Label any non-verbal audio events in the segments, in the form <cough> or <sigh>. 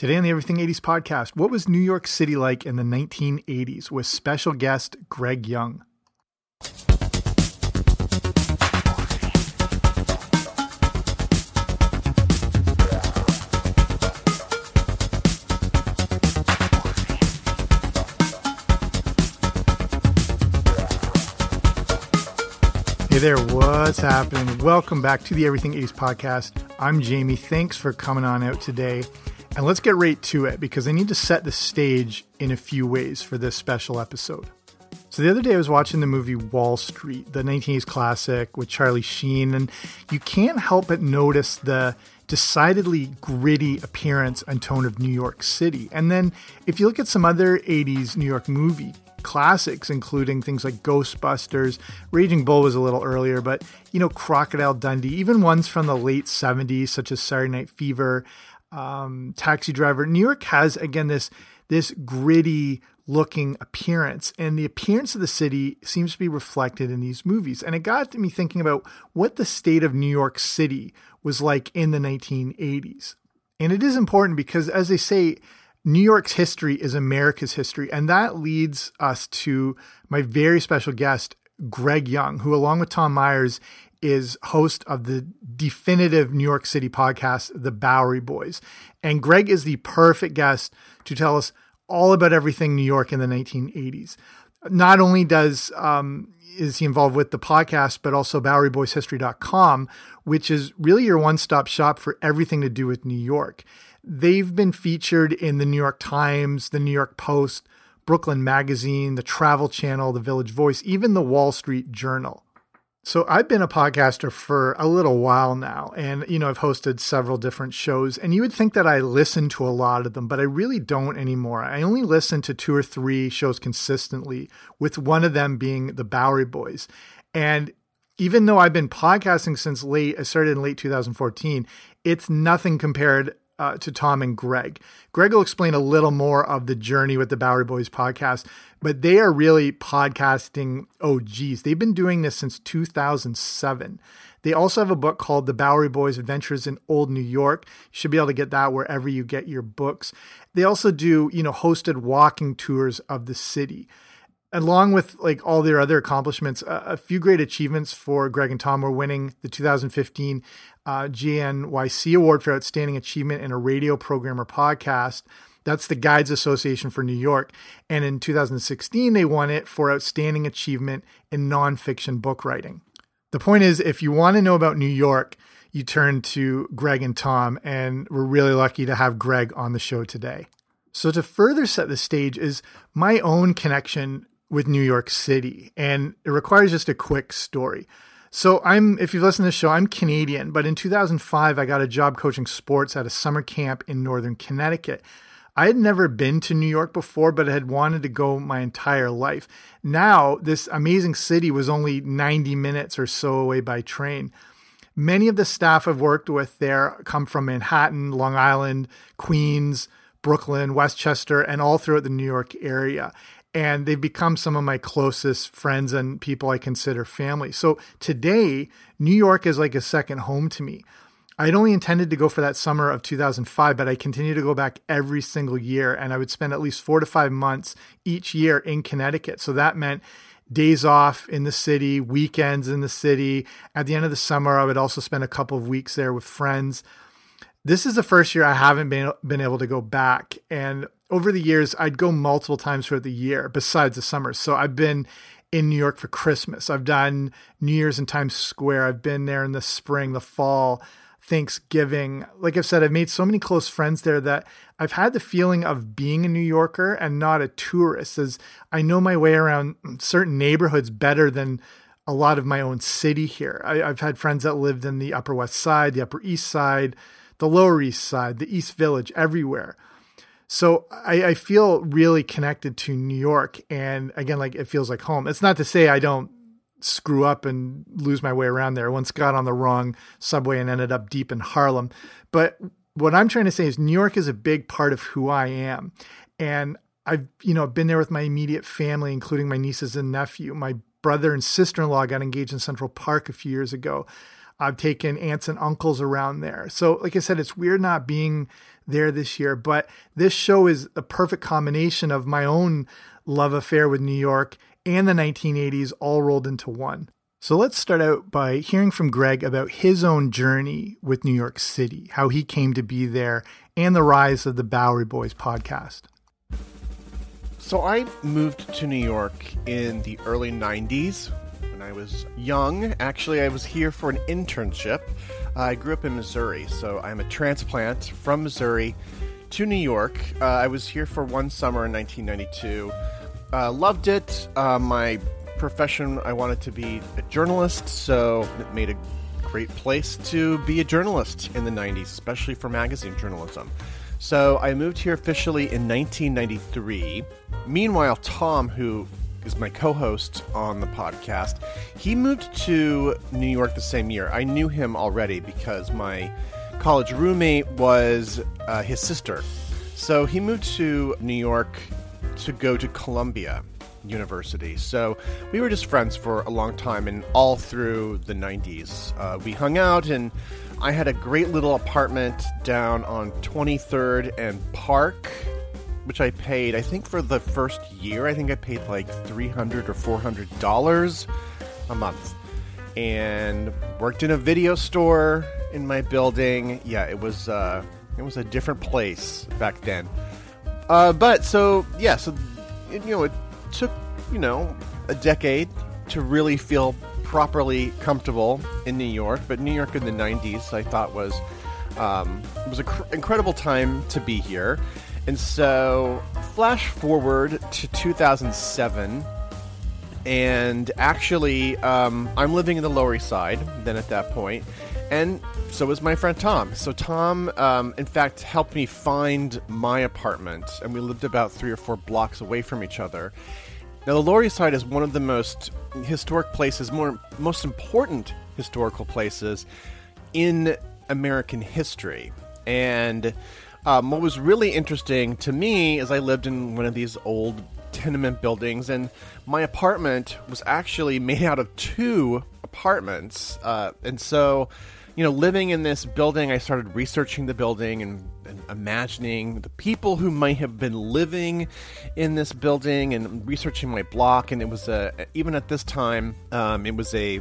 Today on the Everything 80s podcast, what was New York City like in the 1980s with special guest Greg Young? Hey there, what's happening? Welcome back to the Everything 80s podcast. I'm Jamie. Thanks for coming on out today. And let's get right to it because I need to set the stage in a few ways for this special episode. So, the other day I was watching the movie Wall Street, the 1980s classic with Charlie Sheen, and you can't help but notice the decidedly gritty appearance and tone of New York City. And then, if you look at some other 80s New York movie classics, including things like Ghostbusters. Raging Bull was a little earlier, but you know, Crocodile Dundee, even ones from the late 70s, such as Saturday Night Fever, um, Taxi Driver. New York has again this this gritty looking appearance, and the appearance of the city seems to be reflected in these movies. And it got me thinking about what the state of New York City was like in the 1980s. And it is important because, as they say, New York's history is America's history. And that leads us to my very special guest, Greg Young, who, along with Tom Myers, is host of the definitive New York City podcast, The Bowery Boys. And Greg is the perfect guest to tell us all about everything New York in the 1980s. Not only does um, is he involved with the podcast, but also BoweryBoysHistory.com, which is really your one-stop shop for everything to do with New York. They've been featured in the New York Times, the New York Post, Brooklyn Magazine, the Travel Channel, the Village Voice, even the Wall Street Journal. So I've been a podcaster for a little while now and you know I've hosted several different shows and you would think that I listen to a lot of them but I really don't anymore. I only listen to two or three shows consistently with one of them being the Bowery Boys. And even though I've been podcasting since late I started in late 2014, it's nothing compared uh, to Tom and Greg. Greg will explain a little more of the journey with the Bowery Boys podcast, but they are really podcasting OGs. They've been doing this since 2007. They also have a book called The Bowery Boys Adventures in Old New York. You should be able to get that wherever you get your books. They also do, you know, hosted walking tours of the city along with like all their other accomplishments, uh, a few great achievements for Greg and Tom were winning the 2015 uh, GNYC Award for Outstanding Achievement in a Radio Program or Podcast. That's the Guides Association for New York. And in 2016, they won it for Outstanding Achievement in Nonfiction Book Writing. The point is, if you want to know about New York, you turn to Greg and Tom, and we're really lucky to have Greg on the show today. So, to further set the stage, is my own connection with New York City, and it requires just a quick story. So I'm, if you've listened to the show, I'm Canadian, but in 2005, I got a job coaching sports at a summer camp in Northern Connecticut. I had never been to New York before, but I had wanted to go my entire life. Now, this amazing city was only 90 minutes or so away by train. Many of the staff I've worked with there come from Manhattan, Long Island, Queens, Brooklyn, Westchester, and all throughout the New York area and they've become some of my closest friends and people I consider family. So today, New York is like a second home to me. I had only intended to go for that summer of 2005, but I continue to go back every single year, and I would spend at least four to five months each year in Connecticut. So that meant days off in the city, weekends in the city. At the end of the summer, I would also spend a couple of weeks there with friends. This is the first year I haven't been been able to go back, and over the years, I'd go multiple times throughout the year besides the summer. So I've been in New York for Christmas. I've done New Year's in Times Square. I've been there in the spring, the fall, Thanksgiving. Like I've said, I've made so many close friends there that I've had the feeling of being a New Yorker and not a tourist, as I know my way around certain neighborhoods better than a lot of my own city here. I, have had friends that lived in the Upper West Side, the Upper East Side, the Lower East Side, the East Village, everywhere. So I, I feel really connected to New York. And again, like it feels like home. It's not to say I don't screw up and lose my way around there. Once got on the wrong subway and ended up deep in Harlem. But what I'm trying to say is New York is a big part of who I am. And I've, you know, been there with my immediate family, including my nieces and nephew. My brother and sister-in-law got engaged in Central Park a few years ago. I've taken aunts and uncles around there. So, like I said, it's weird not being there this year, but this show is a perfect combination of my own love affair with New York and the 1980s all rolled into one. So let's start out by hearing from Greg about his own journey with New York City, how he came to be there, and the rise of the Bowery Boys podcast. So I moved to New York in the early 90s when I was young. Actually, I was here for an internship. I grew up in Missouri, so I'm a transplant from Missouri to New York. Uh, I was here for one summer in 1992. Uh, loved it. Uh, my profession, I wanted to be a journalist, so it made a great place to be a journalist in the 90s, especially for magazine journalism. So I moved here officially in 1993. Meanwhile, Tom, who is my co-host on the podcast, he moved to New York the same year. I knew him already because my college roommate was uh, his sister. So he moved to New York to go to Columbia University. So we were just friends for a long time, and all through the 90s. Uh, we hung out, and I had a great little apartment down on 23rd and Park, which I paid, I think, for the first year, I think I paid like 300 or $400 a month. And worked in a video store in my building. Yeah, it was uh, it was a different place back then. Uh, but so yeah, so you know, it took you know a decade to really feel properly comfortable in New York. But New York in the '90s, I thought was um, was an cr- incredible time to be here. And so, flash forward to 2007, and actually, um, I'm living in the Lower East Side then at that point, and so was my friend Tom. So Tom, um, in fact, helped me find my apartment, and we lived about three or four blocks away from each other. Now, the Lower East Side is one of the most historic places, more most important historical places in American history, and um, what was really interesting to me is I lived in one of these old tenement buildings, and my apartment was actually made out of two apartments, uh, and so you know, living in this building, I started researching the building and, and, imagining the people who might have been living in this building and researching my block. And it was a, even at this time, um, it was a,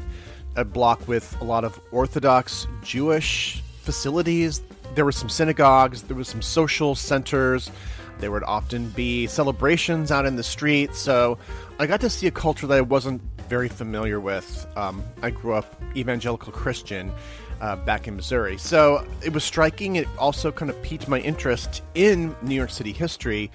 a block with a lot of Orthodox Jewish facilities. There were some synagogues, there was some social centers. There would often be celebrations out in the street. So I got to see a culture that I wasn't very familiar with. Um, I grew up evangelical Christian uh, back in Missouri. So it was striking. It also kind of piqued my interest in New York City history.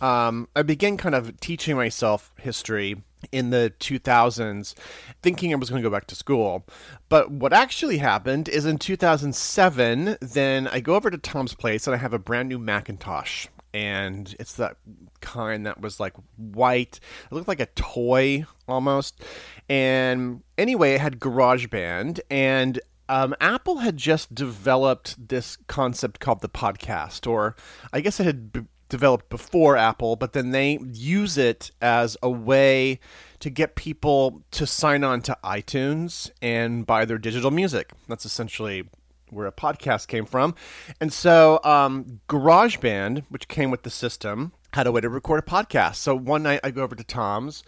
Um, I began kind of teaching myself history in the 2000s, thinking I was going to go back to school. But what actually happened is in 2007, then I go over to Tom's place and I have a brand new Macintosh. And it's that kind that was like white. It looked like a toy almost. And anyway, it had GarageBand. And um, Apple had just developed this concept called the podcast, or I guess it had b- developed before Apple, but then they use it as a way to get people to sign on to iTunes and buy their digital music. That's essentially where a podcast came from. And so um, GarageBand, which came with the system, had a way to record a podcast. So one night I go over to Tom's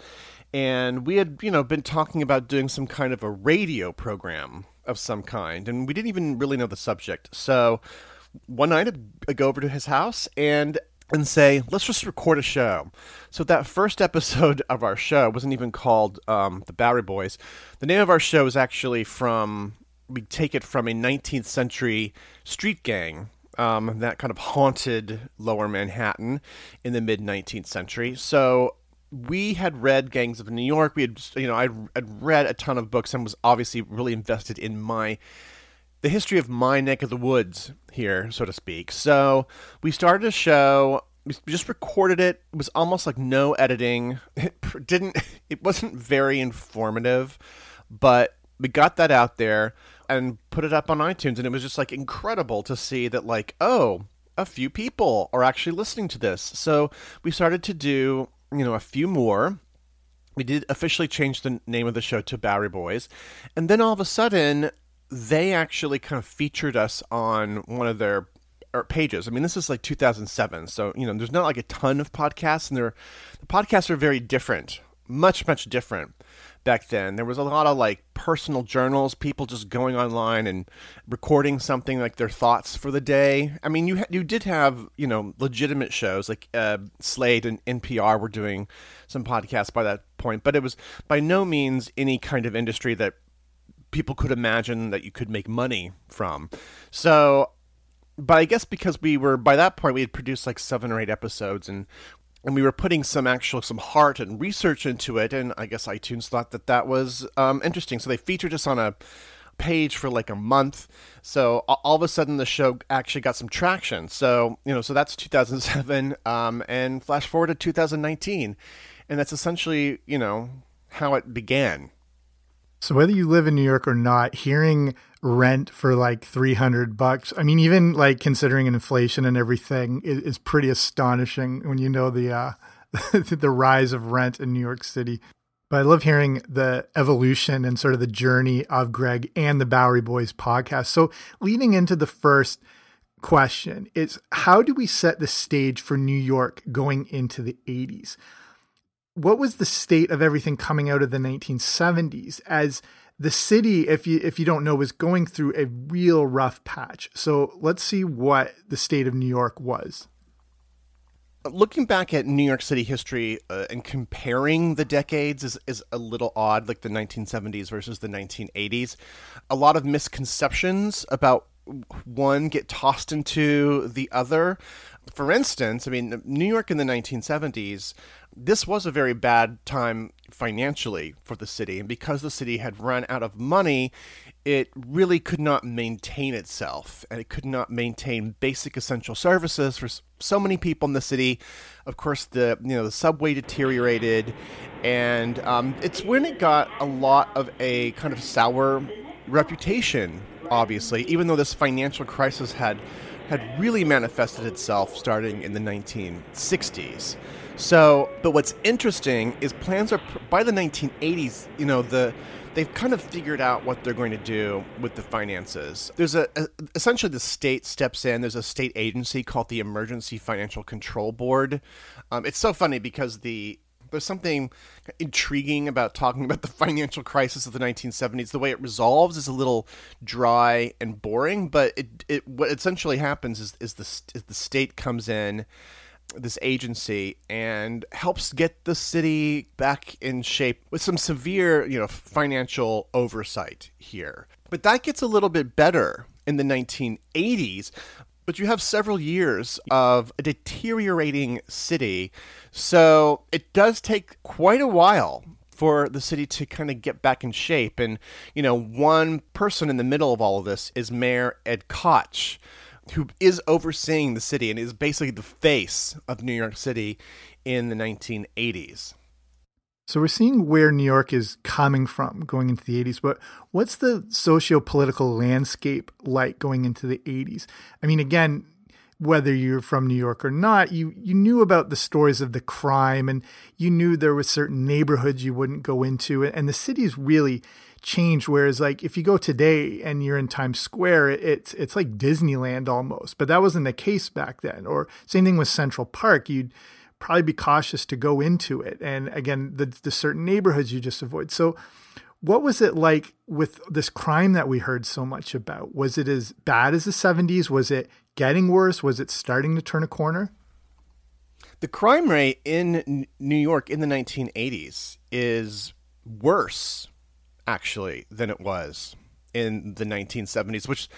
and we had, you know, been talking about doing some kind of a radio program of some kind, and we didn't even really know the subject. So one night I go over to his house and and say, let's just record a show. So that first <laughs> episode of our show wasn't even called um, the Bowery Boys. The name of our show is actually from we take it from a 19th century street gang um, that kind of haunted Lower Manhattan in the mid 19th century. So we had read Gangs of New York. We had, you know, I'd, I'd read a ton of books and was obviously really invested in my the history of my neck of the woods here, so to speak. So we started a show. We just recorded it. It was almost like no editing. <laughs> It didn't. <laughs> It wasn't very informative, but we got that out there and put it up on iTunes, and it was just like incredible to see that, like, oh, a few people are actually listening to this. So we started to do, you know, a few more. We did officially change the name of the show to Bowery Boys, and then all of a sudden, they actually kind of featured us on one of their pages. I mean, this is like 2007, so you know, there's not like a ton of podcasts, and they're the podcasts are very different, much much different back then. There was a lot of like personal journals, people just going online and recording something like their thoughts for the day. I mean, you ha- you did have you know legitimate shows like uh, Slate and NPR were doing some podcasts by that point, but it was by no means any kind of industry that people could imagine that you could make money from. So, but I guess because we were by that point we had produced like seven or eight episodes and and we were putting some actual some heart and research into it and I guess iTunes thought that that was um, interesting. So they featured us on a page for like a month. So all of a sudden the show actually got some traction. So, you know, so that's 2007 um, and flash forward to 2019 and that's essentially, you know, how it began. So whether you live in New York or not, hearing rent for like 300 bucks, I mean, even like considering inflation and everything is, is pretty astonishing when you know the, uh, <laughs> the rise of rent in New York City. But I love hearing the evolution and sort of the journey of Greg and the Bowery Boys podcast. So leading into the first question is how do we set the stage for New York going into the 80s? What was the state of everything coming out of the 1970s as the city if you if you don't know was going through a real rough patch? So let's see what the state of new york was. Looking back at new york city history uh, and comparing the decades is, is a little odd like the 1970s versus the 1980s a lot of misconceptions about one get tossed into the other for instance i mean new york in the 1970s this was a very bad time financially for the city. And because the city had run out of money, it really could not maintain itself. And it could not maintain basic essential services for so many people in the city. Of course the you know the subway deteriorated. And um, it's when it got a lot of a kind of sour reputation obviously even though this financial crisis had had really manifested itself starting in the 1960s so, but what's interesting is plans are by the 1980s. You know, the they've kind of figured out what they're going to do with the finances. There's a, a, essentially the state steps in. There's a state agency called the Emergency Financial Control Board. Um, it's so funny because the there's something intriguing about talking about the <laughs> financial crisis of the 1970s. The way it resolves is a little dry and boring, but it, it what essentially happens is is the is the state comes in this agency and helps get the city back in shape with some severe, you know, financial oversight here. But that gets a little bit better in the 1980s. But you have several years of a deteriorating city. So it does take quite a while for the city to kind of get back in shape. And, you know, one person in the middle of all of this is Mayor Ed Koch who is overseeing the city and is basically the face of New York City in the 1980s. So we're seeing where New York is coming from going into the 80s, but what's the socio-political landscape like going into the 80s? I mean, again, whether you're from New York or not, you you knew about the stories of the crime and you knew there were certain neighborhoods you wouldn't go into and the city's really changed. Whereas like if you go today and you're in Times Square, it's it's like Disneyland almost. But that wasn't the case back then. Or same thing with Central Park. You'd probably be cautious to go into it. And again, the the certain neighborhoods you just avoid. So what was it like with this crime that we heard so much about? Was it as bad as the 70s? Was it getting worse? Was it starting to turn a corner? The crime rate in New York in the 1980s is worse actually than it was in the 1970s, which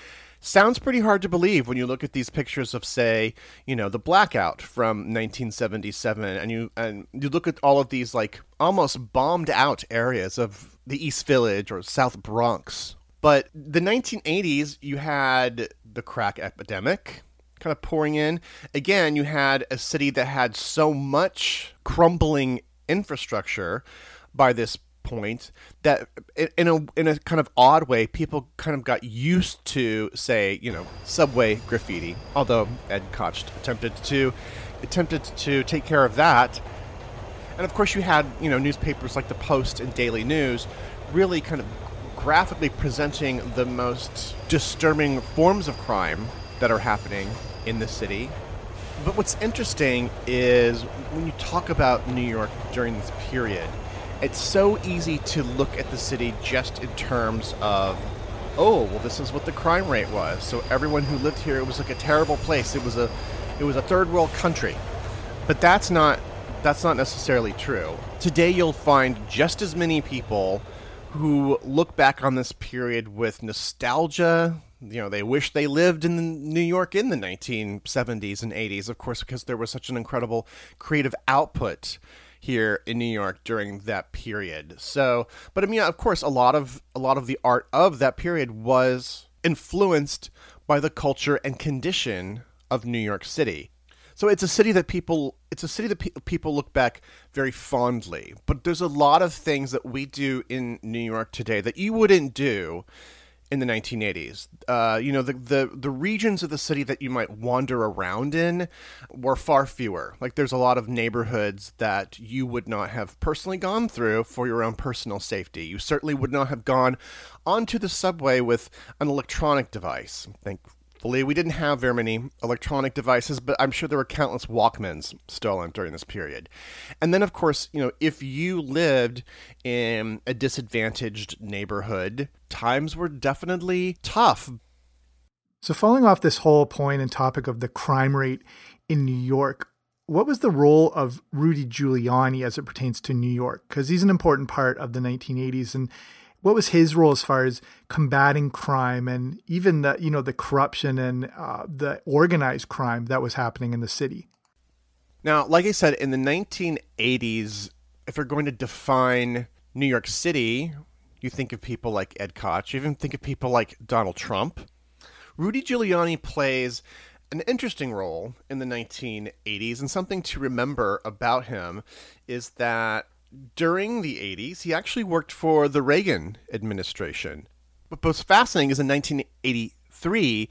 sounds pretty hard to believe when you look at these pictures of say you know the blackout from 1977 and you and you look at all of these like almost bombed out areas of the east village or south bronx But the 1980s, you had the crack epidemic kind of pouring in. Again, you had a city that had so much crumbling infrastructure by this point that in a in a kind of odd way people kind of got used to say you know subway graffiti. Although ed koch attempted to attempted to take care of that. And of course you had you know newspapers like the post and daily news really kind of graphically presenting the most disturbing forms of crime that are happening in the city. But what's interesting is when you talk about New York during this period, it's so easy to look at the city just in terms of oh well this is what the crime rate was. So everyone who lived here it was like a terrible place. It was a it was a third world country. But that's not that's not necessarily true. Today you'll find just as many people who look back on this period with nostalgia. You know they wish they lived in New York in the 1970s and 80s of course because there was such an incredible creative output here in New York during that period. So, but I mean, of course, a lot of a lot of the art of that period was influenced by the culture and condition of New York City. So it's a city that people it's a city that pe- people look back very fondly. But there's a lot of things that we do in New York today that you wouldn't do in the 1980s. Uh, you know, the, the the regions of the city that you might wander around in were far fewer. Like, there's a lot of neighborhoods that you would not have personally gone through for your own personal safety. You certainly would not have gone onto the subway with an electronic device. Think Thankfully, we didn't have very many electronic devices, but I'm sure there were countless Walkmans stolen during this period. And then, of course, you know, if you lived in a disadvantaged neighborhood, times were definitely tough. So, falling off this whole point and topic of the crime rate in New York, what was the role of Rudy Giuliani as it pertains to New York? Because he's an important part of the 1980s and what was his role as far as combating crime and even the you know the corruption and uh, the organized crime that was happening in the city? Now, like I said, in the 1980s, if you're going to define New York City, you think of people like Ed Koch, you even think of people like Donald Trump. Rudy Giuliani plays an interesting role in the 1980s, and something to remember about him is that during the 80s, he actually worked for the Reagan administration. But what's fascinating is in 1983,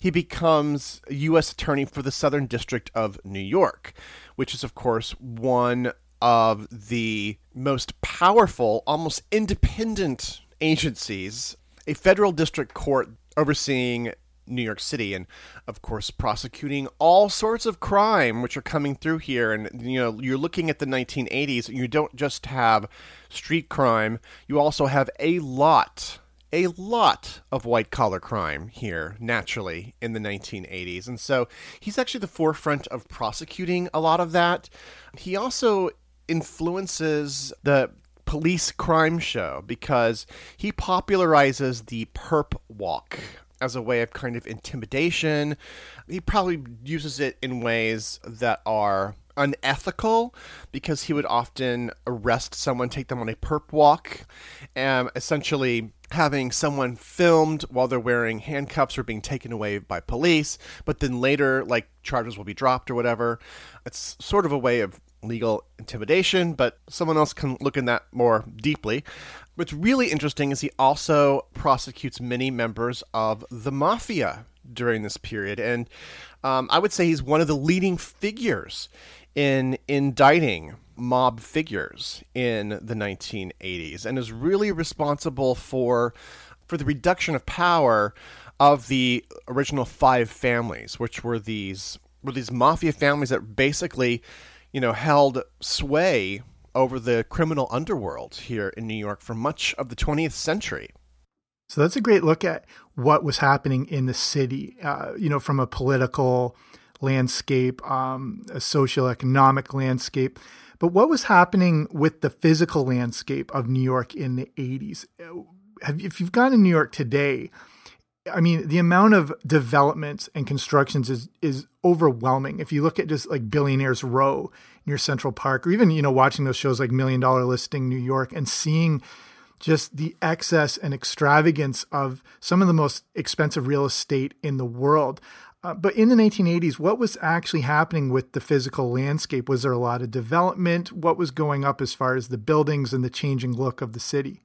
he becomes U.S. Attorney for the Southern District of New York, which is, of course, one of the most powerful, almost independent agencies, a federal district court overseeing New York City and of course prosecuting all sorts of crime which are coming through here. And you know you're looking at the 1980s you don't just have street crime. You also have a lot a lot of white collar crime here naturally in the 1980s and so he's actually the forefront of prosecuting a lot of that. He also influences the police crime show because he popularizes the perp walk as a way of kind of intimidation. He probably uses it in ways that are unethical because he would often arrest someone, take them on a perp walk, and essentially having someone filmed while they're wearing handcuffs or being taken away by police, but then later, like, charges will be dropped or whatever. It's sort of a way of legal intimidation, but someone else can look in that more deeply. What's really interesting is he also prosecutes many members of the mafia during this period, and um, I would say he's one of the leading figures in indicting mob figures in the 1980s, and is really responsible for for the reduction of power of the original five families, which were these were these mafia families that basically, you know, held sway over the criminal underworld here in New York for much of the 20th century. So that's a great look at what was happening in the city, uh, you know, from a political landscape, um, a socio-economic landscape. But what was happening with the physical landscape of New York in the 80s? Have, if you've gone to New York today, I mean, the amount of developments and constructions is is overwhelming. If you look at just like Billionaires Row near Central Park, or even you know watching those shows like Million Dollar Listing New York and seeing just the excess and extravagance of some of the most expensive real estate in the world. Uh, but in the 1980s, what was actually happening with the physical landscape? Was there a lot of development? What was going up as far as the buildings and the changing look of the city?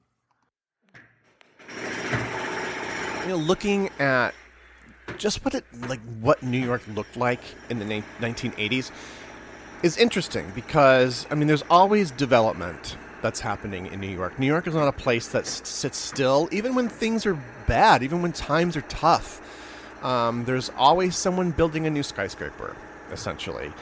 You know, looking at just what it like what New York looked like in the 1980s is interesting because I mean, there's always development that's happening in New York. New York is not a place that sits still, even when things are bad, even when times are tough. Um, there's always someone building a new skyscraper, essentially.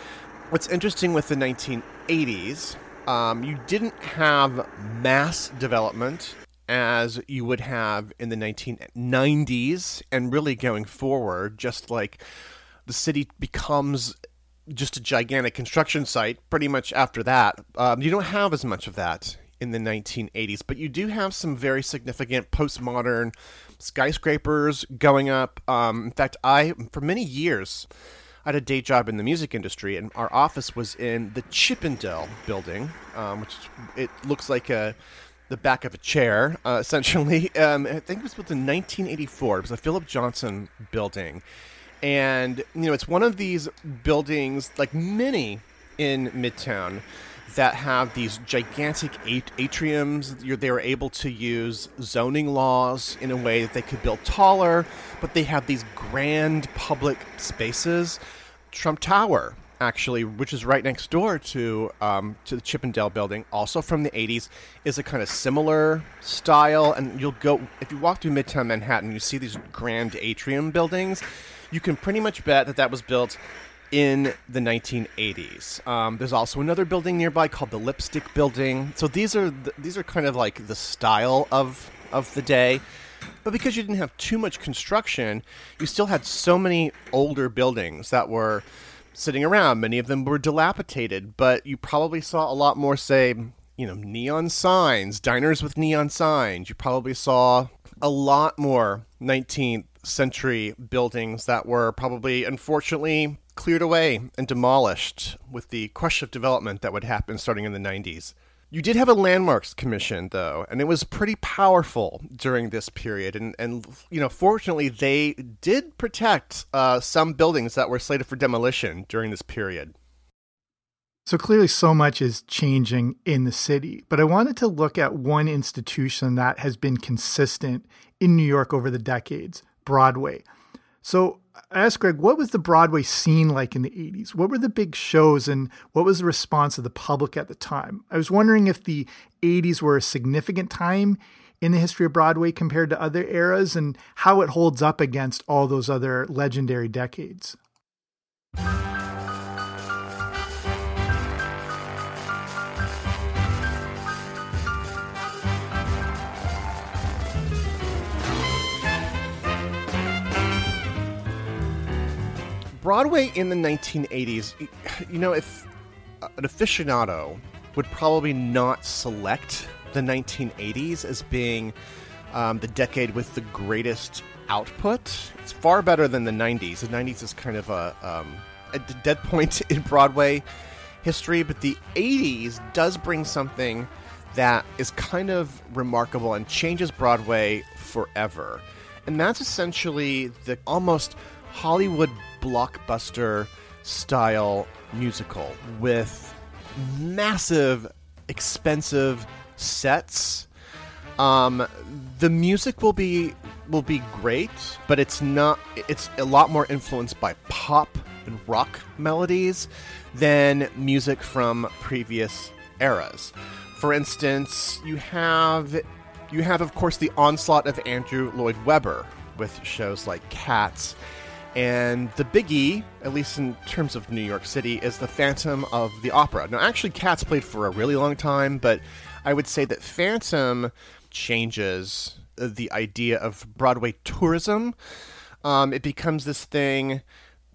What's interesting with the 1980s, um, you didn't have mass development as you would have in the 1990s, and really going forward, just like the city becomes just a gigantic construction site pretty much after that. Um, you don't have as much of that in the 1980s, but you do have some very significant postmodern skyscrapers going up. Um, in fact, I, for many years, I had a day job in the music industry, and our office was in the Chippendale building, um, which it looks like a the back of a chair, uh, <laughs> essentially. Um, I think it was built in 1984. It was a Philip Johnson building and you know it's one of these buildings like many in midtown that have these gigantic at- atriums. You're, they able to use zoning laws in a way that they could build taller but they have these grand public spaces. Trump tower actually which is right next door to um, to the chippendale building also from the 80s is a kind of similar style. And you'll go if you walk through midtown manhattan you see these grand atrium buildings you can pretty much bet that that was built in the 1980s. Um, there's also another building nearby called the Lipstick Building. So these are the, these are kind of like the style of of the day. But because you didn't have too much construction, you still had so many older buildings that were sitting around. Many of them were dilapidated, but you probably saw a lot more, say, you know, neon signs, diners with neon signs. You probably saw a lot more 19th century buildings that were probably, unfortunately, cleared away and demolished with the crush of development that would happen starting in the 90s. You did have a landmarks commission, though, and it was pretty powerful during this period. And, and you know, fortunately, they did protect uh, some buildings that were slated for demolition during this period. So clearly, so much is changing in the city. But I wanted to look at one institution that has been consistent in New York over the decades Broadway. So I asked Greg, what was the Broadway scene like in the 80s? What were the big shows and what was the response of the public at the time? I was wondering if the 80s were a significant time in the history of Broadway compared to other eras and how it holds up against all those other legendary decades. Broadway in the 1980s, you know, if an aficionado would probably not select the 1980s as being um, the decade with the greatest output. It's far better than the 90s. The 90s is kind of a, um, a dead point <laughs> in Broadway history, but the 80s does bring something that is kind of remarkable and changes Broadway forever. And that's essentially the almost Hollywood blockbuster style musical with massive, expensive sets. Um, the music will be will be great, but it's not. It's a lot more influenced by pop and rock melodies than music from previous eras. For instance, you have you have of course the onslaught of Andrew Lloyd Webber with shows like Cats and the biggie, at least in terms of New York City, is the Phantom of the Opera. Now, actually, Cats played for a really long time, but I would say that Phantom changes the idea of Broadway tourism. Um, it becomes this thing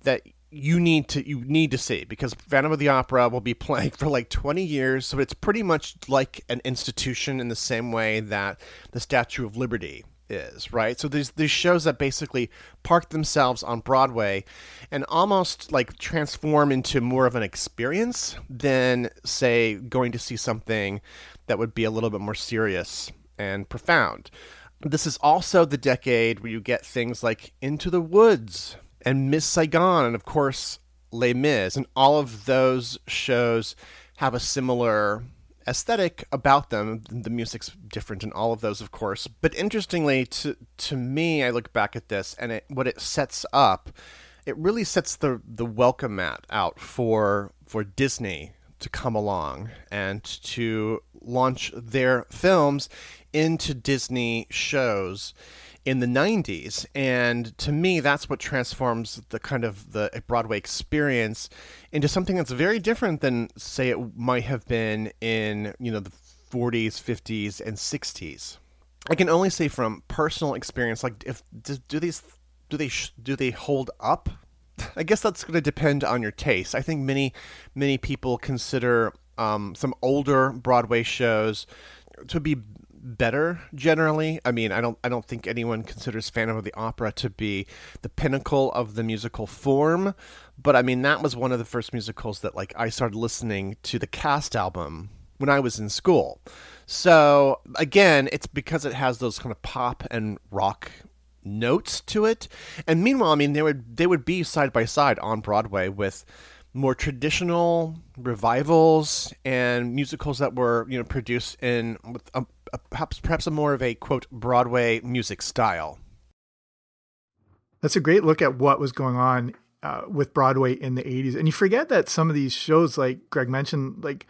that you need to you need to see because Phantom of the Opera will be <laughs> playing for like 20 years so it's pretty much like an institution in the same way that the Statue of Liberty is, right? So there's these shows that basically park themselves on Broadway and almost like transform into more of an experience than say going to see something that would be a little bit more serious and profound. This is also the decade where you get things like Into the Woods and Miss Saigon, and of course, Les Mis. And all of those shows have a similar aesthetic about them. The music's different in all of those, of course. But interestingly, to to me, I look back at this and it, what it sets up, it really sets the the welcome mat out for for Disney to come along and to launch their films into Disney shows in the 90s and to me that's what transforms the kind of the Broadway experience into something that's very different than say it might have been in you know the 40s 50s and 60s I can only say from personal experience like if do, these do they do they hold up I guess that's going to depend on your taste. I think many many people consider um, some older Broadway shows to be better generally. I mean, I don't I don't think anyone considers Phantom of the Opera to be the pinnacle of the musical form, but I mean that was one of the first musicals that like I started listening to the cast album when I was in school. So, again, it's because it has those kind of pop and rock notes to it. And meanwhile, I mean, they would they would be side by side on Broadway with more traditional revivals and musicals that were you know produced in with a, a, perhaps perhaps a more of a quote Broadway music style. That's a great look at what was going on uh, with Broadway in the '80s, and you forget that some of these shows, like Greg mentioned, like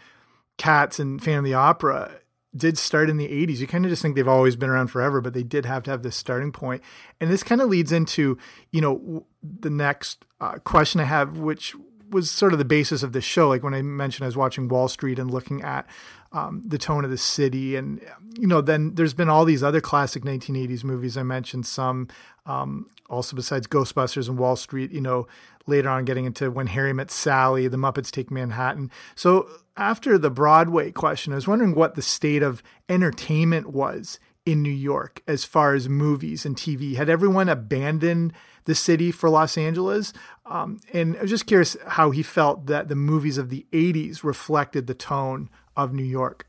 Cats and Phantom of the Opera, did start in the 80s. You kind of just think they've always been around forever, but they did have to have this starting point. And this kind of leads into, you know, the next uh, question I have, which was sort of the basis of this show. Like when I mentioned I was watching Wall Street and looking at um, the tone of the city, and you know, then there's been all these other classic 1980s movies. I mentioned some um, also besides Ghostbusters and Wall Street. You know, later on getting into When Harry Met Sally, The Muppets Take Manhattan. So after the Broadway question, I was wondering what the state of entertainment was in New York as far as movies and TV. Had everyone abandoned the city for Los Angeles? Um, and I was just curious how he felt that the movies of the 80s reflected the tone of New York.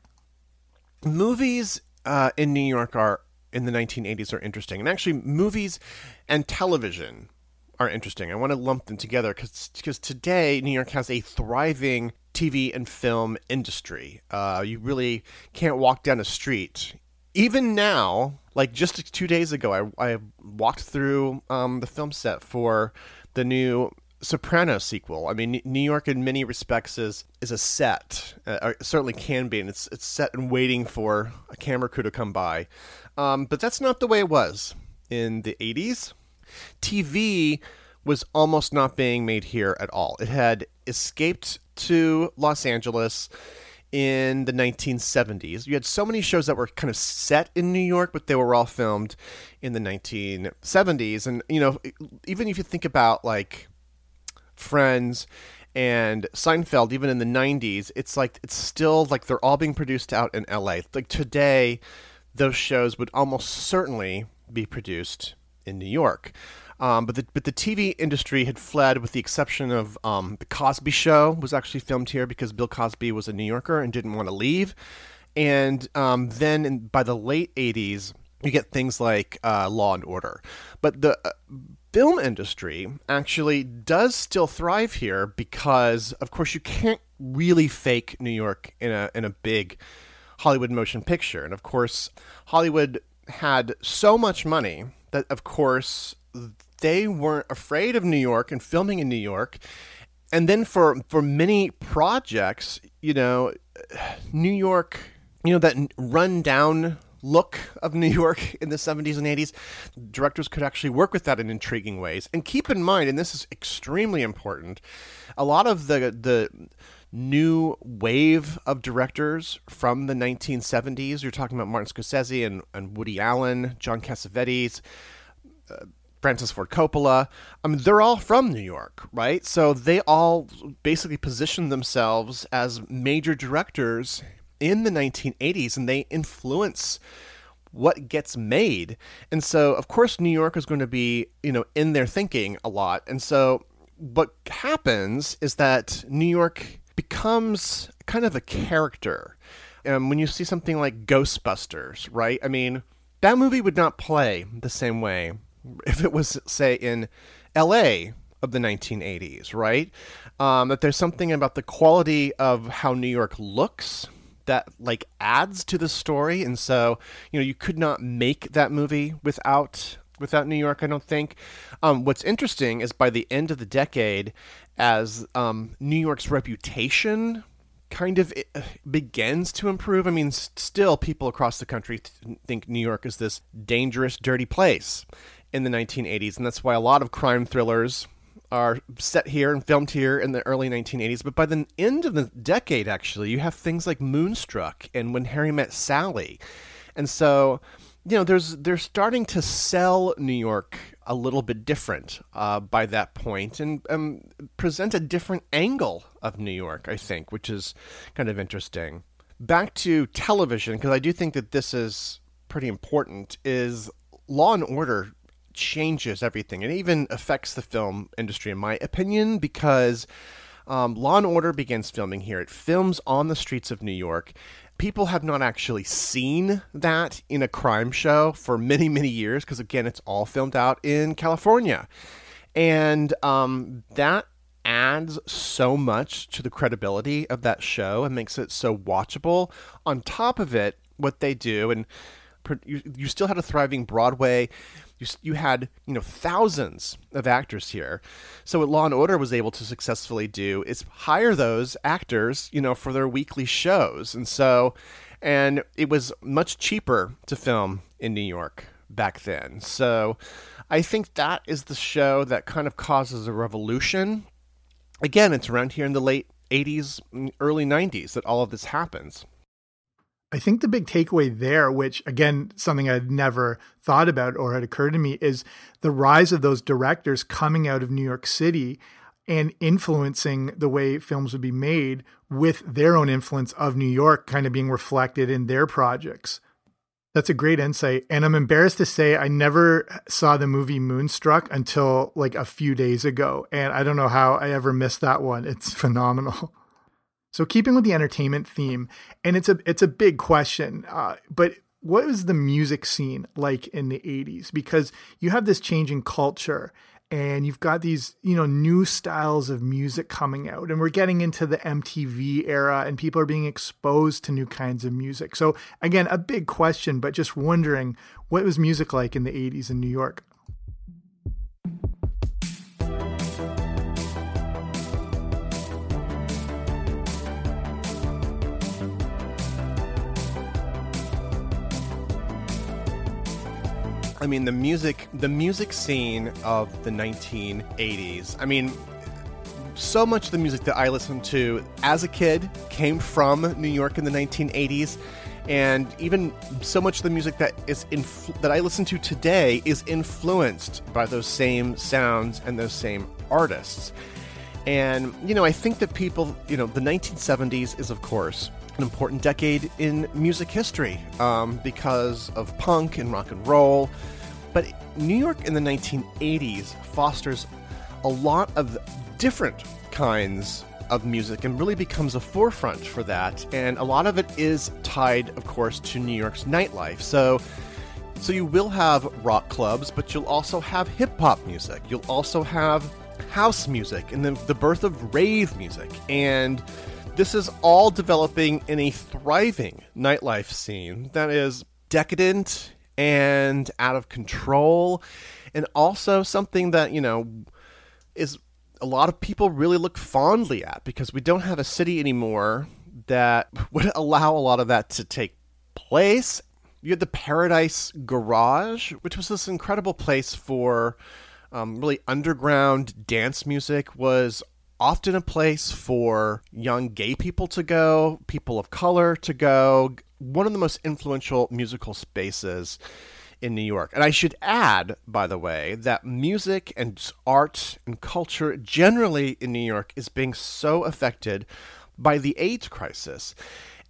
Movies uh, in New York are in the 1980s are interesting. And actually, movies and television are interesting. I want to lump them together because today New York has a thriving TV and film industry. Uh, you really can't walk down a street. Even now, like just two days ago, I, I walked through um, the film set for the new Soprano sequel. I mean, New York in many respects is is a set, uh, certainly can be, and it's it's set and waiting for a camera crew to come by. Um, but that's not the way it was in the '80s. TV was almost not being made here at all. It had escaped to Los Angeles in the 1970s. You had so many shows that were kind of set in New York, but they were all filmed in the 1970s. And, you know, even if you think about like Friends and Seinfeld, even in the 90s, it's like, it's still like they're all being produced out in LA. Like today, those shows would almost certainly be produced in New York. Um, but the but the TV industry had fled, with the exception of um, the Cosby Show was actually filmed here because Bill Cosby was a New Yorker and didn't want to leave. And um, then in, by the late '80s, you get things like uh, Law and Order. But the uh, film industry actually does still thrive here because, of course, you can't really fake New York in a in a big Hollywood motion picture. And of course, Hollywood had so much money that, of course, they weren't afraid of New York and filming in New York. And then for for many projects, you know, New York, you know that run down look of New York in the 70s and 80s, directors could actually work with that in intriguing ways. And keep in mind, and this is extremely important, a lot of the the new wave of directors from the 1970s, you're talking about Martin Scorsese and, and Woody Allen, John Cassavetes, uh, Francis Ford Coppola. I mean, they're all from New York, right? So they all basically position themselves as major directors in the 1980s and they influence what gets made. And so, of course, New York is going to be, you know, in their thinking a lot. And so, what happens is that New York becomes kind of a character Um, when you see something like Ghostbusters, right? I mean, that movie would not play the same way if it was, say, in L.A. of the 1980s, right? Um, that there's something about the quality of how New York looks that like adds to the story, and so you know you could not make that movie without without New York. I don't think. Um, what's interesting is by the end of the decade, as um, New York's reputation kind of eh, begins to improve. I mean, still people across the country th- think New York is this dangerous, dirty place in the 1980s, and that's why a lot of crime thrillers are set here and filmed here in the early 1980s. But by the end of the decade, actually, you have things like Moonstruck and When Harry Met Sally, and so you know, there's they're starting to sell New York a little bit different uh, by that point and um, present a different angle of New York, I think, which is kind of interesting. Back to television, because I do think that this is pretty important, is Law and Order changes everything. It even affects the film industry, in my opinion, because um, Law and Order begins filming here. It films on the streets of New York. People have not actually seen that in a crime show for many, many years because, again, it's all filmed out in California. And um, that adds so much to the credibility of that show and makes it so watchable. On top of it, what they do, and you, you still had a thriving Broadway you, you had you know thousands of actors here. So what law and order was able to successfully do is hire those actors you know for their weekly shows. And so and it was much cheaper to film in new york back then. So i think that is the show that kind of causes a revolution. Again it's around here in the late 80s mm, early 90s that all of this happens I think the big takeaway there, which again, something I'd never thought about or had occurred to me, is the rise of those directors coming out of New York City and influencing the way films would be made with their own influence of New York kind of being reflected in their projects. That's a great insight. And I'm embarrassed to say I never saw the movie Moonstruck until like a few days ago. And I don't know how I ever missed that one. It's phenomenal. <laughs> So keeping with the entertainment theme, and it's a it's a big question, uh, but what was the music scene like in the 80s because you have this changing culture and you've got these you know new styles of music coming out and we're getting into the MTV era and people are being exposed to new kinds of music. So again a big question but just wondering what was music like in the 80s in New York I mean, the music, the music scene of the 1980s. I mean, so much of the music that I listened to as a kid came from New York in the 1980s, and even so much of the music that is influ- that I listen to today is influenced by those same sounds and those same artists. And you know, I think that people, you know, the 1970s is of course an important decade in music history um, because of punk and rock and roll. But New York in the 1980s fosters a lot of different kinds of music and really becomes a forefront for that. And a lot of it is tied, of course, to New York's nightlife. So, so you will have rock clubs, but you'll also have hip hop music. You'll also have house music and then the birth of rave music. And this is all developing in a thriving nightlife scene that is decadent and out of control, and also something that, you know, is a lot of people really look fondly at because we don't have a city anymore that <laughs> would allow a lot of that to take place. You had the Paradise Garage, which was this incredible place for um, really underground dance music, was often a place for young gay people to go, people of color to go, one of the most influential musical spaces in New York. And I should add, by the way, that music and art and culture generally in New York is being so affected by the AIDS crisis.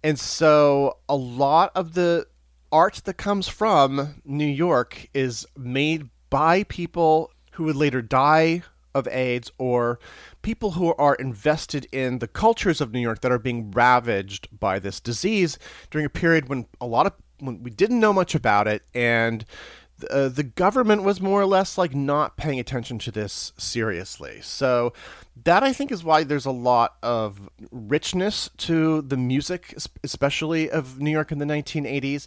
And so a lot of the art that comes from New York is made by people who would later die of AIDS or people who are invested in the cultures of New York that are being ravaged by this disease during a period when a lot of when we didn't know much about it and uh, the government was more or less like not paying attention to this seriously. So that I think is why there's a lot of richness to the music, especially of New York in the 1980s.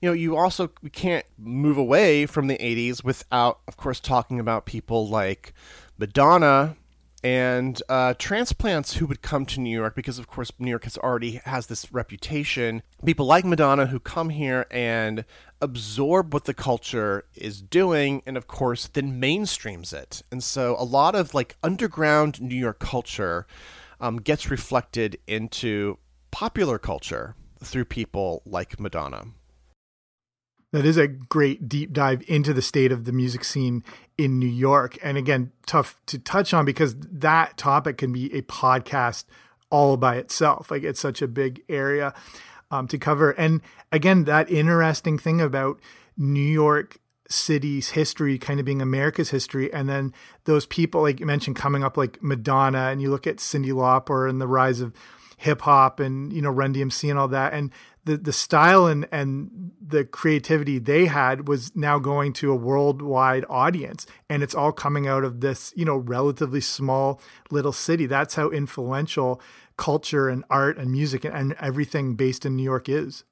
You know, you also can't move away from the 80s without, of course, talking about people like Madonna and uh, transplants who would come to New York because, of course, New York has already has this reputation. People like Madonna who come here and absorb what the culture is doing, and of course, then mainstreams it. And so, a lot of like underground New York culture um, gets reflected into popular culture through people like Madonna. That is a great deep dive into the state of the music scene in New York. And again, tough to touch on because that topic can be a podcast all by itself. Like it's such a big area um, to cover. And again, that interesting thing about New York City's history kind of being America's history. And then those people, like you mentioned, coming up like Madonna, and you look at Cyndi Lauper and the rise of hip hop and, you know, Run DMC and all that. And the the style and and the creativity they had was now going to a worldwide audience. And it's all coming out of this you know relatively small little city. That's how influential culture and art and music and, and everything based in New York is.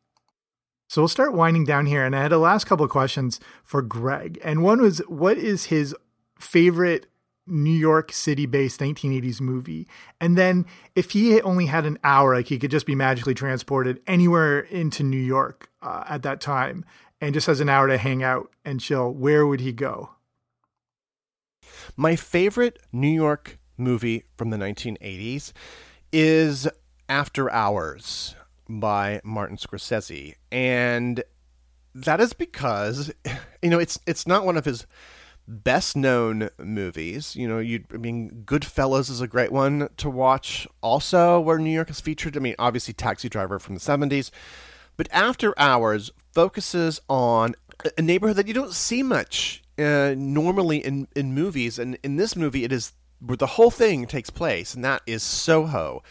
So we'll start winding down here. And I had a last couple of questions for Greg. And one was what is his favorite New York City based 1980s movie. And then if he only had an hour, like he could just be magically transported anywhere into New York uh, at that time and just has an hour to hang out and chill, where would he go? My favorite New York movie from the 1980s is After Hours by Martin Scorsese. And that is because <laughs> you know it's it's not one of his best known movies. You know, you I mean, Goodfellas is a great one to watch. Also, where New York is featured. I mean, obviously, Taxi Driver from the '70s, but After Hours focuses on a neighborhood that you don't see much uh, normally in in movies, and in this movie, it is where the whole thing takes place, and that is Soho.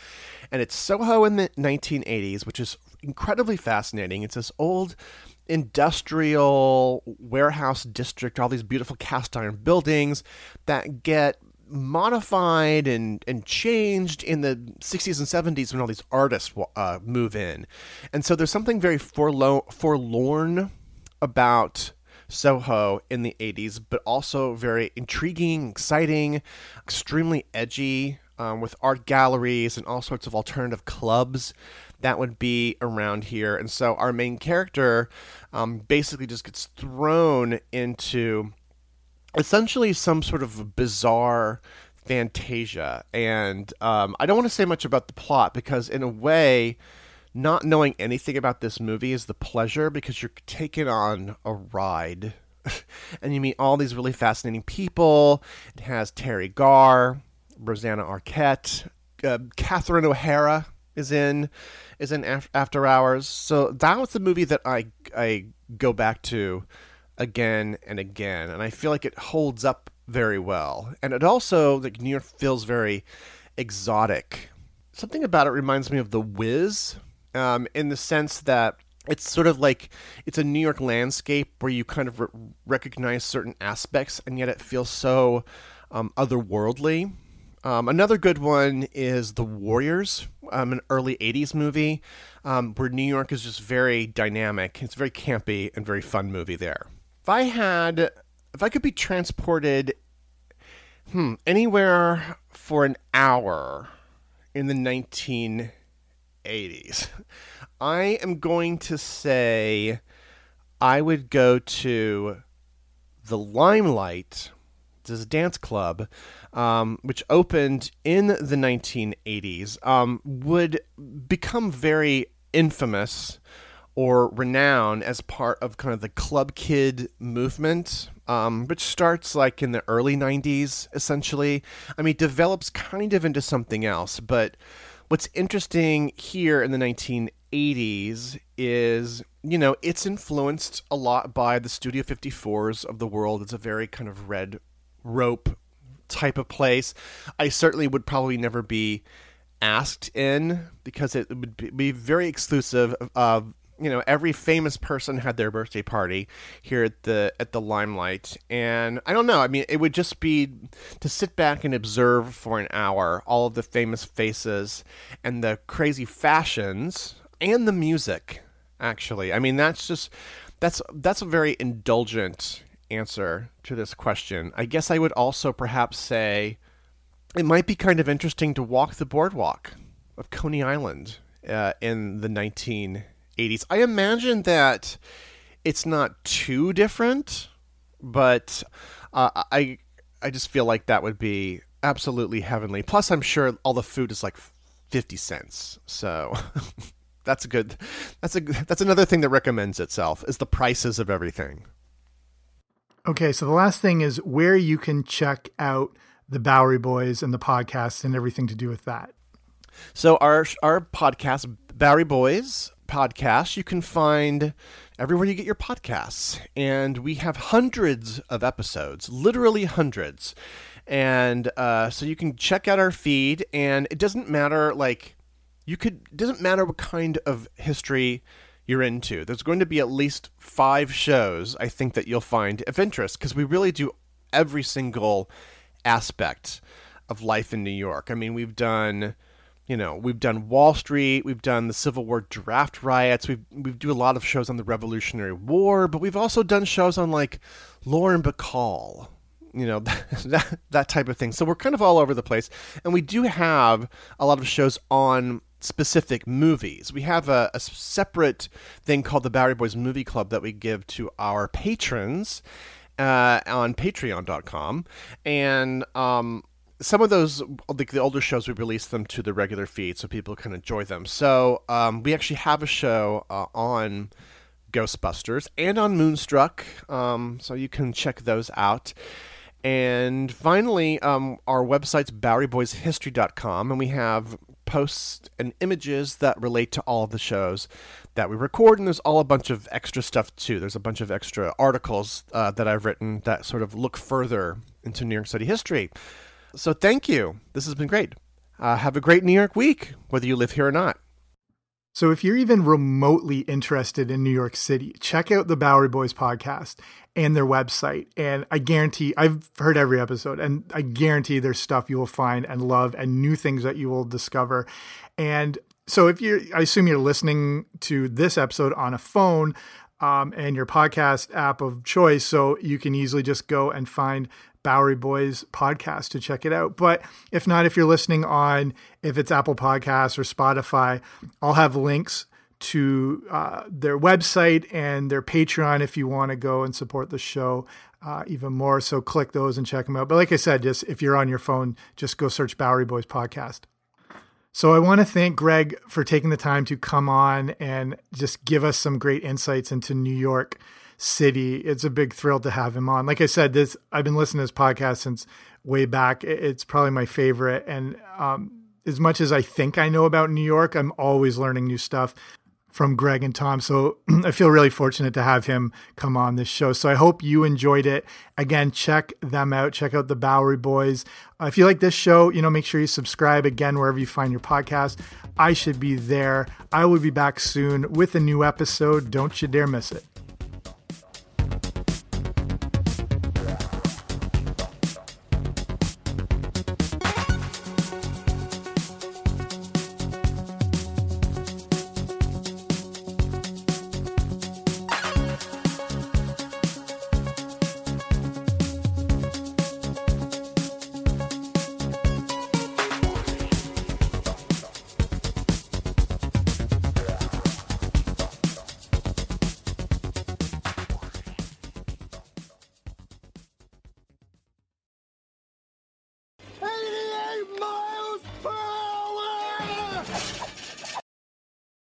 And it's Soho in the 1980s, which is incredibly fascinating. It's this old industrial warehouse district, all these beautiful cast iron buildings that get modified and, and changed in the 60s and 70s when all these artists uh, move in. And so there's something very forlorn, forlorn about Soho in the 80s, but also very intriguing, exciting, extremely edgy, um, with art galleries and all sorts of alternative clubs that would be around here. And so our main character um, basically just gets thrown into essentially some sort of bizarre fantasia. And um, I don't want to say much about the plot because, in a way, not knowing anything about this movie is the pleasure because you're taken on a ride. <laughs> and you meet all these really fascinating people. It has Teri Garr, Rosanna Arquette, uh, Catherine O'Hara is in is in After Hours. So that was the movie that I I go back to again and again, and I feel like it holds up very well. And it also like New York feels very exotic. Something about it reminds me of The Wiz, um, in the sense that it's sort of like it's a New York landscape where you kind of re- recognize certain aspects, and yet it feels so um, otherworldly. Um, another good one is The Warriors, um, an early 80s movie um, where New York is just very dynamic. It's a very campy and very fun movie there. If I had, if I could be transported hmm, anywhere for an hour in the 1980s, I am going to say I would go to the Limelight is a dance club, um, which opened in the 1980s, um, would become very infamous or renowned as part of kind of the club kid movement, um, which starts like in the early 90s, essentially. I mean, develops kind of into something else. But what's interesting here in the 1980s is, you know, it's influenced a lot by the Studio 54s of the world. It's a very kind of red rope type of place. I certainly would probably never be asked in because it would be very exclusive of you know every famous person had their birthday party here at the at the limelight and i don't know i mean it would just be to sit back and observe for an hour all of the famous faces and the crazy fashions and the music actually i mean that's just that's that's a very indulgent answer to this question i guess i would also perhaps say it might be kind of interesting to walk the boardwalk of coney island uh, in the 1980s. I imagine that it's not too different, but uh, I I just feel like that would be absolutely heavenly. Plus, I'm sure all the food is like 50 cents. So <laughs> that's a good that's a that's another thing that recommends itself is the prices of everything. Okay, so the last thing is where you can check out the Bowery Boys and the podcast and everything to do with that. So our our podcast Bowery Boys podcast you can find everywhere you get your podcasts. And we have hundreds of episodes, literally hundreds. And uh, so you can check out our feed, and it doesn't matter, like, you could, doesn't matter what kind of history you're into. There's going to be at least five shows, I think, that you'll find of interest because we really do every single aspect of life in New York. I mean, we've done you know, we've done Wall Street, we've done the Civil War draft riots, we've we do a lot of shows on the Revolutionary War, but we've also done shows on like Lauren Bacall, you know, <laughs> that that type of thing. So we're kind of all over the place, and we do have a lot of shows on specific movies. We have a, a separate thing called the Bowery Boys Movie Club that we give to our patrons. Uh, on patreon.com and um, some of those, like the older shows, we release them to the regular feed so people can enjoy them. So um, we actually have a show uh, on Ghostbusters and on Moonstruck, um, so you can check those out. And finally, um, our website's BoweryBoysHistory.com, and we have posts and images that relate to all of the shows that we record. And there's all a bunch of extra stuff too. There's a bunch of extra articles uh, that I've written that sort of look further into New York City history. So thank you. This has been great. Uh, have a great New York week, whether you live here or not. So, if you're even remotely interested in New York City, check out the Bowery Boys podcast and their website. And I guarantee, I've heard every episode, and I guarantee there's stuff you will find and love and new things that you will discover. And so, if you're, I assume you're listening to this episode on a phone, um, and your podcast app of choice. So you can easily just go and find Bowery Boys podcast to check it out. But if not, if you're listening on, if it's Apple Podcasts or Spotify, I'll have links to uh, their website and their Patreon if you want to go and support the show uh, even more. So click those and check them out. But like I said, just if you're on your phone, just go search Bowery Boys podcast. So I want to thank Greg for taking the time to come on and just give us some great insights into New York City. It's a big thrill to have him on. Like I said, this I've been listening to this podcast since way back. It's probably my favorite, and um, as much as I think I know about New York, I'm always learning new stuff from Greg and Tom. So <clears throat> I feel really fortunate to have him come on this show. So I hope you enjoyed it. Again, check them out. Check out the Bowery Boys. Uh, if you like this show, you know, make sure you subscribe again wherever you find your podcast. I should be there. I will be back soon with a new episode. Don't you dare miss it.